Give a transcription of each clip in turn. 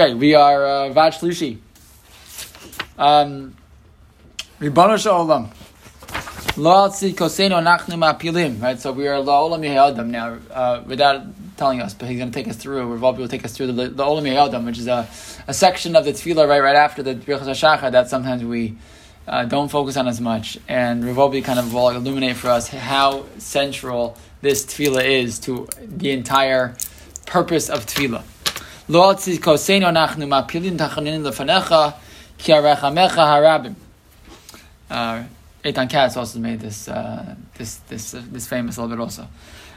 Okay, we are uh, Vaj Shlishi. Um. Lo Alzi Koseno Nachnu Mapilim. Right, so we are L'olam Yehei Adam now, uh, without telling us, but he's going to take us through. Rav will take us through the, Olam Yehadim, which is a, a section of the Tefillah right right after the Birchas HaShachar that sometimes we uh, don't focus on as much. And Rav kind of will illuminate for us how central this Tefillah is to the entire purpose of Tefillah. Harabim. Uh, Eitan Katz also made this uh, this this uh, this famous little bit also.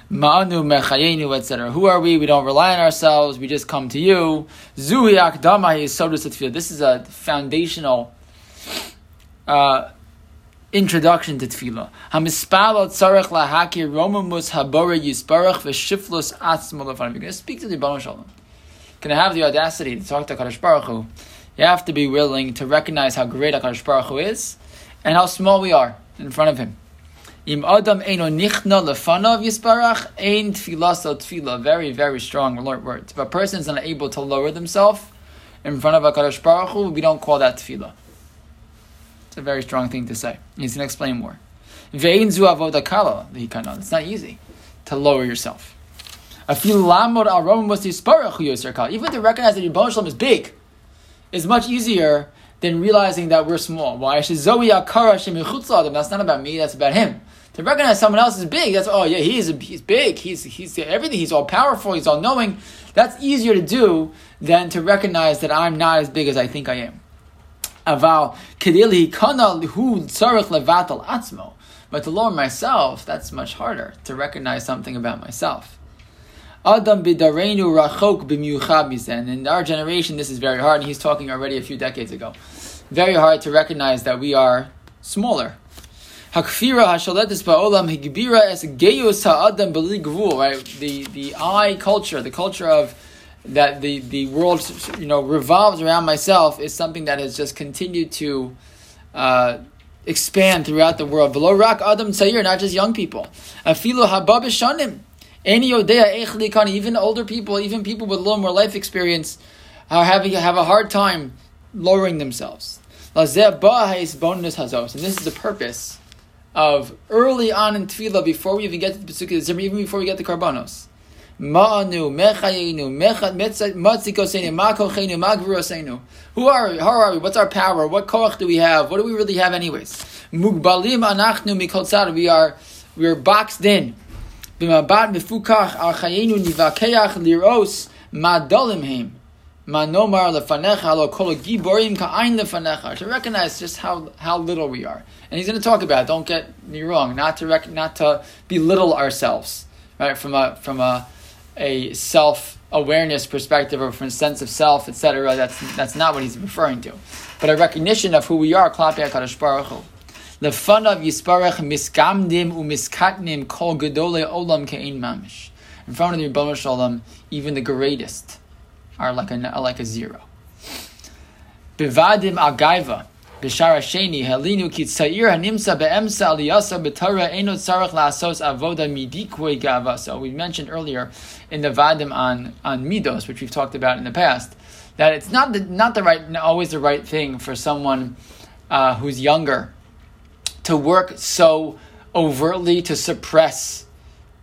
Ma'anu mechayenu etc. Who are we? We don't rely on ourselves. We just come to you. Zuhi akdama is. This is a foundational uh, introduction to tefillah. Hamispalo tzarech lahakir romamus habora yisbarach v'shiflus atzmo. You're going to speak to the Rebbeinu Shalom can have the audacity to talk to Kadosh Baruch Hu, you have to be willing to recognize how great Kadosh Baruch Hu is and how small we are in front of Him. Im Adam eino nichna lefanav yisbarach ein tfilaso tfila. Very, very strong words. If a person is unable to lower themselves in front of a Kadosh Baruch Hu, we don't call that tefillah. It's a very strong thing to say. He's going to explain more. Ve'in zu avoda kala. It's not easy to lower yourself. Even to recognize that your Shalom is big is much easier than realizing that we're small. Why? That's not about me, that's about him. To recognize someone else is big, that's oh yeah, he's he's big, he's he's everything, he's all powerful, he's all knowing. That's easier to do than to recognize that I'm not as big as I think I am. Aval. But to lower myself, that's much harder to recognize something about myself. Adam bidareinu rachok b'miyuchad And in our generation, this is very hard, and he's talking already a few decades ago. Very hard to recognize that we are smaller. Hakfira hashaletis ba'olam higbira es geyus ha'adam b'li Right, the the I culture, the culture of that the the world you know revolves around myself is something that has just continued to. Uh, expand throughout the world. Below rak Adam Tzayir, not just young people. Afilu habab shanim. Any odea even older people, even people with a little more life experience, are having have a hard time lowering themselves. And this is the purpose of early on in tefillah, before we even get to the Pesukei D'Zimra, even before we get to Korbanos. Who are we? How are we? What's our power? What koach do we have? What do we really have anyways? We are we are boxed in B'mabat mefukach al nivakeach liros madolim heim. Manomar lefanecha lo kol giborim ka'ain lefanecha. To recognize just how, how little we are. And he's going to talk about, don't get me wrong, not to rec- not to belittle ourselves, right? From a, from a, a self awareness perspective or from a sense of self, etc. That's, that's not what he's referring to. But a recognition of who we are, Klapi HaKadosh Baruch Hu. Lefanav yisparach miskamdim umiskatnim kol gedole olam kein mamish. In front of the Rebbeinu Shalom, even the greatest are like a, like a zero. Bevadim agaiva. Bishara Sheni, Helinu ki tzair hanimsa be'emsa aliyasa b'tara eno tzarech la'asos avoda midikwe gava. So we mentioned earlier in the Vadim on, on Midos, which we've talked about in the past, that it's not the, not the right, always the right thing for someone uh, who's younger to work so overtly to suppress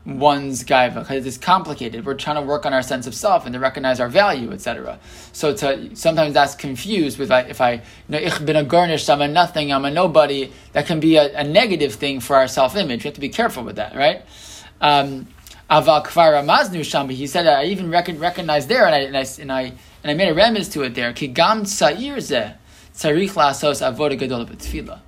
one's gaiva because it's complicated. We're trying to work on our sense of self and to recognize our value, etc. So to sometimes that's confused with like, if I, you know, ich bin a garnish, I'm a nothing, I'm a nobody. That can be a, a negative thing for our self image. We have to be careful with that, right? Um, Aval kvar. He said I even recognize recognized there, and I, and I and I and I made a remnants to it there. Kigam sa'ir zeh tzarich lasos avodah gadol b'tfilah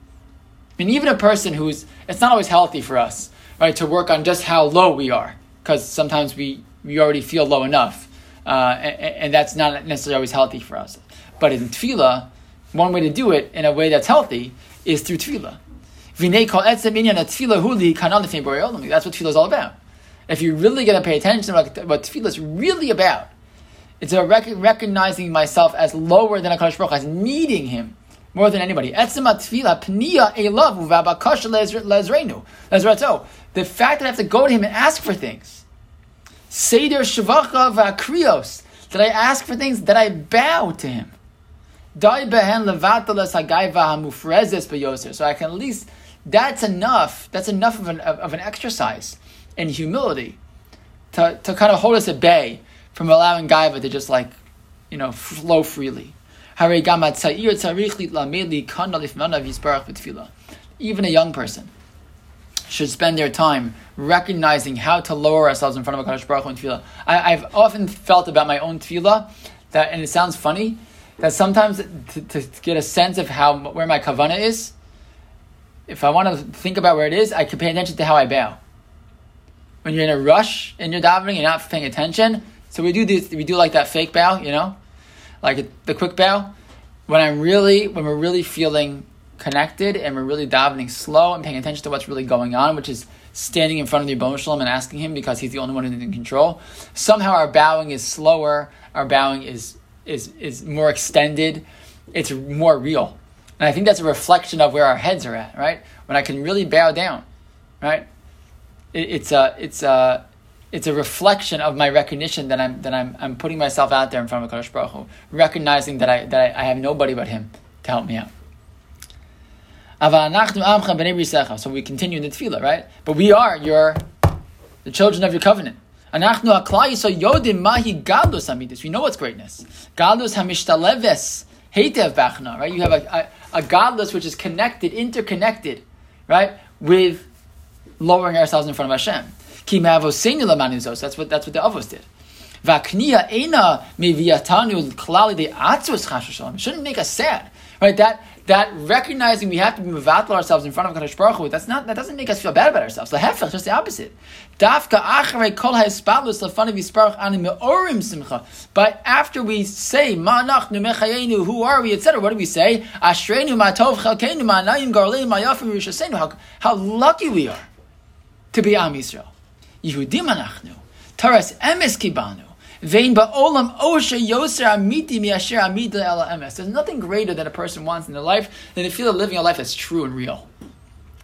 mean, even a person who's, it's not always healthy for us, right, to work on just how low we are, because sometimes we, we already feel low enough, uh, and, and, that's not necessarily always healthy for us. But in tefillah, one way to do it in a way that's healthy is through tefillah. That's what tefillah is all about. If you're really going to pay attention to what tefillah is really about, it's a rec- recognizing myself as lower than a Baruch as needing him more than anybody. The fact that I have to go to him and ask for things. Seder shavacha v'akrios. Did I ask for things? Did I bow to him? So I can at least, that's enough, that's enough of an, of an exercise in humility to, to kind of hold us at bay from allowing Gaiva to just like, you know, flow freely. Even a young person should spend their time recognizing how to lower ourselves in front of a Kadosh Baruch Hu in tefillah. I, have often felt about my own tefillah that, and it sounds funny, that sometimes to, to get a sense of how where my kavana is, if I want to think about where it is, I can pay attention to how I bow. When you're in a rush and you're davening, you're not paying attention. So we do this, we do like that fake bow, you know, like the quick bow. When I'm really, when we're really feeling connected and we're really davening slow and paying attention to what's really going on, which is standing in front of the Yibon Shalom and asking him because he's the only one who's in control. Somehow our bowing is slower, our bowing is is is more extended, it's more real. And I think that's a reflection of where our heads are at, right? When I can really bow down, right? It, it's a it's a it's a reflection of my recognition that I'm that I'm I'm putting myself out there in front of Kadosh Baruch Hu, recognizing that I that I, I have nobody but Him to help me out. So we continue in the tefillah, right? But we are your the children of your covenant. We know what's greatness. Bachna, right? You have a, a, a gadlus which is connected, interconnected, right, with lowering ourselves in front of Hashem. That's what that's what the avos did. Vakniya ena meviatanu klali de atzvus chashasham. Shouldn't make us sad, right? That that recognizing we have to be mevatel ourselves in front of Kadosh Baruch Hu, that's not that doesn't make us feel bad about ourselves. The hefech, just the opposite. Dafka acharei kol ha'espalus lefanav yisparach ani meorim simcha. But after we say manach numechayenu, who are we, etc., what do we say? Ashreinu matov chalkenu ma'anayim garleim ma'yafim rishasenu. How how lucky we are to be Am Yisrael. Yehudim anachnu. Taras emes kibanu. Vein ba'olam osha yoser amiti miasher amida ela emes. There's nothing greater that a person wants in their life than to feel living a life that's true and real.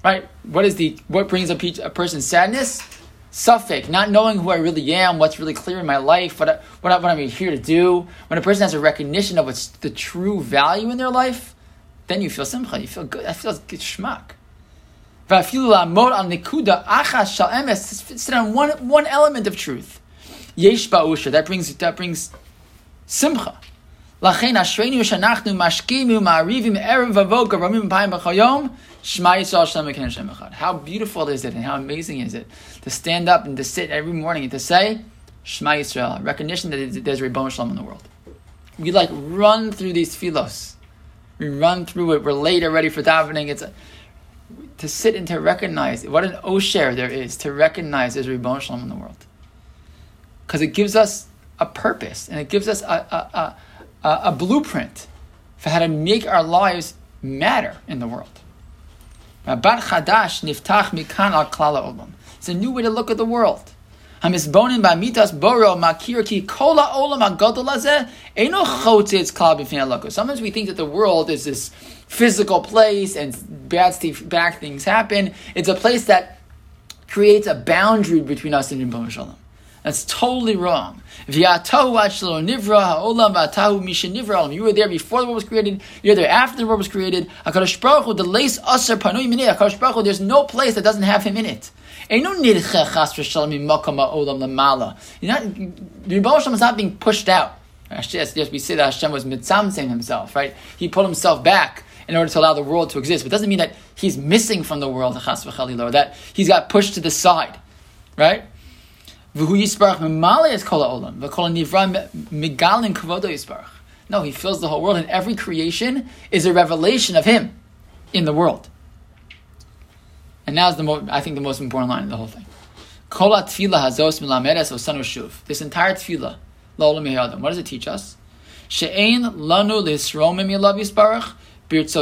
Right? What is the what brings a, a person's sadness? safek, not knowing who I really am, what's really clear in my life, what, I, what, I, what I'm here to do. When a person has a recognition of what's the true value in their life, then you feel simcha, you feel good. That feels good schmuck. Sit on one, one element of truth. Yesh ba'usha. That brings that brings simcha. Lachen ashreinu shanachnu mashkimu ma'arivim erev vavoka ramim payim b'chayom shma yisrael shem eken Hashem echad. How beautiful is it and how amazing is it to stand up and to sit every morning and to say Shema Yisrael, recognition that there's Ribbon Shalom in the world. We like run through these filos. We run through it. We're late already for davening. It's a, to sit and to recognize what an osher there is to recognize there's Ribbon Shalom in the world because it gives us a purpose and it gives us a, a, a, a, blueprint for how to make our lives matter in the world. It's a new way to look at the world. Sometimes we think that the world is this physical place and bad, bad things happen. It's a place that creates a boundary between us and Rimbo Shalom. That's totally wrong. You were there before the world was created. You're there after the world was created. There's no place that doesn't have him in it. You're not, Rebbe Shalom is not being pushed out. Yes, yes, we say that Hashem was mitzamtzing himself, right? He pulled himself back in order to allow the world to exist. But it doesn't mean that he's missing from the world, or that he's got pushed to the side, right? No, he fills the whole world, and every creation is a revelation of him in the world. And now is the mo- I think the most important line in the whole thing. This entire tefillah, what does it teach us? Lanu Sometimes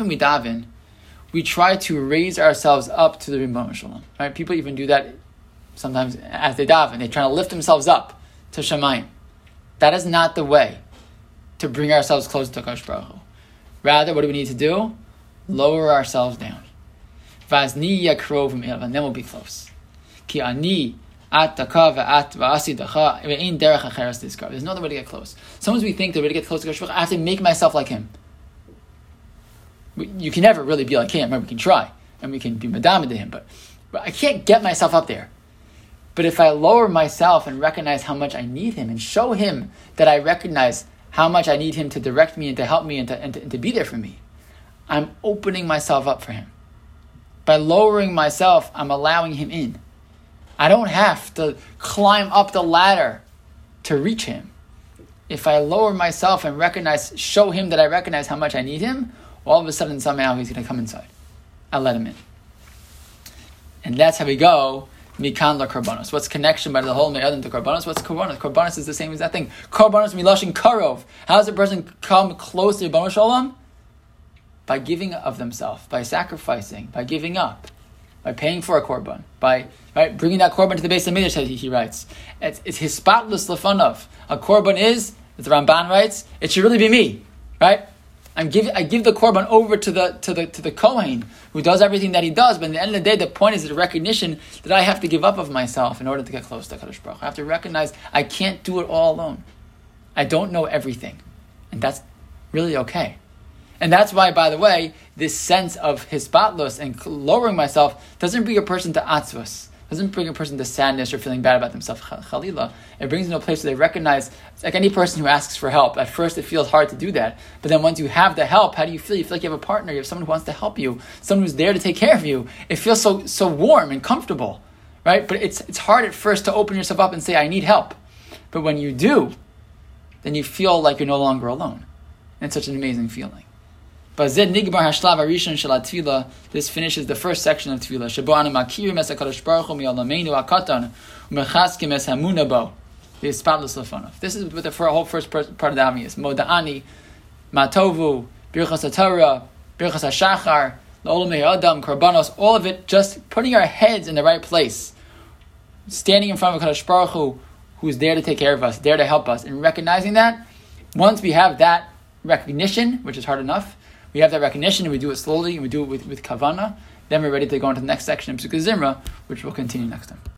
when we daven, we try to raise ourselves up to the Rimbono Shalom. Right? People even do that sometimes as they daven. They try to lift themselves up to Shemayim. That is not the way to bring ourselves closer to Kosh Baruch Hu. Rather, what do we need to do? Lower ourselves down. And then we'll be close. Ki ani There's no other way to get close. Sometimes we think the way to get close to Kodesh I have to make myself like him. You can never really be like him. Remember, we can try and we can be madama to him, but, but I can't get myself up there. But if I lower myself and recognize how much I need him and show him that I recognize how much I need him to direct me and to help me and to, and to, and to be there for me, I'm opening myself up for him. By lowering myself, I'm allowing him in. I don't have to climb up the ladder to reach him. If I lower myself and recognize, show him that I recognize how much I need him, all of a sudden somehow he's going to come inside. I let him in. And that's how we go mikan la korbanos. What's connection by the whole me'adim to korbanos? What's korbanos? Korbanos is the same as that thing. Korbanos milashin karov. How does a person come close to Ribono Shalom? By giving of themselves, by sacrificing, by giving up, by paying for a korban, by right, bringing that korban to the Beis HaMikdash, he, he writes. It's, it's his spotless lefanov. A korban is, as the Ramban writes, it should really be me, right? I'm give, I give the korban over to the to the to the kohen who does everything that he does. But at the end of the day, the point is the recognition that I have to give up of myself in order to get close to Kadosh Baruch. I have to recognize I can't do it all alone. I don't know everything, and that's really okay. And that's why, by the way, this sense of hisbatlos and lowering myself doesn't bring a person to atzvus doesn't bring a person to sadness or feeling bad about themselves. Chalila. It brings them to a place where they recognize, like any person who asks for help. At first, it feels hard to do that, but then once you have the help, how do you feel? You feel like you have a partner. You have someone who wants to help you, someone who's there to take care of you. It feels so so warm and comfortable, right? But it's it's hard at first to open yourself up and say, "I need help," but when you do, then you feel like you're no longer alone. And it's such an amazing feeling. This finishes the first section of Tefillah. Shebo anu makirim es HaKadosh Baruch Hu mi'olameinu ha'katan u'mechaskim es hamuna. The. This is what the whole first part of the Ami is. Moda'ani, Matovu, Birchas HaTorah, Birchas HaShachar, La'olam Adam, Korbanos, all of it just putting our heads in the right place. Standing in front of Kadosh Baruch Hu, who's there to take care of us, there to help us, and recognizing that, once we have that recognition, which is hard enough, we have that recognition and we do it slowly and we do it with, with kavana, then we're ready to go into the next section of Pesukei D'Zimra, which we'll continue next time.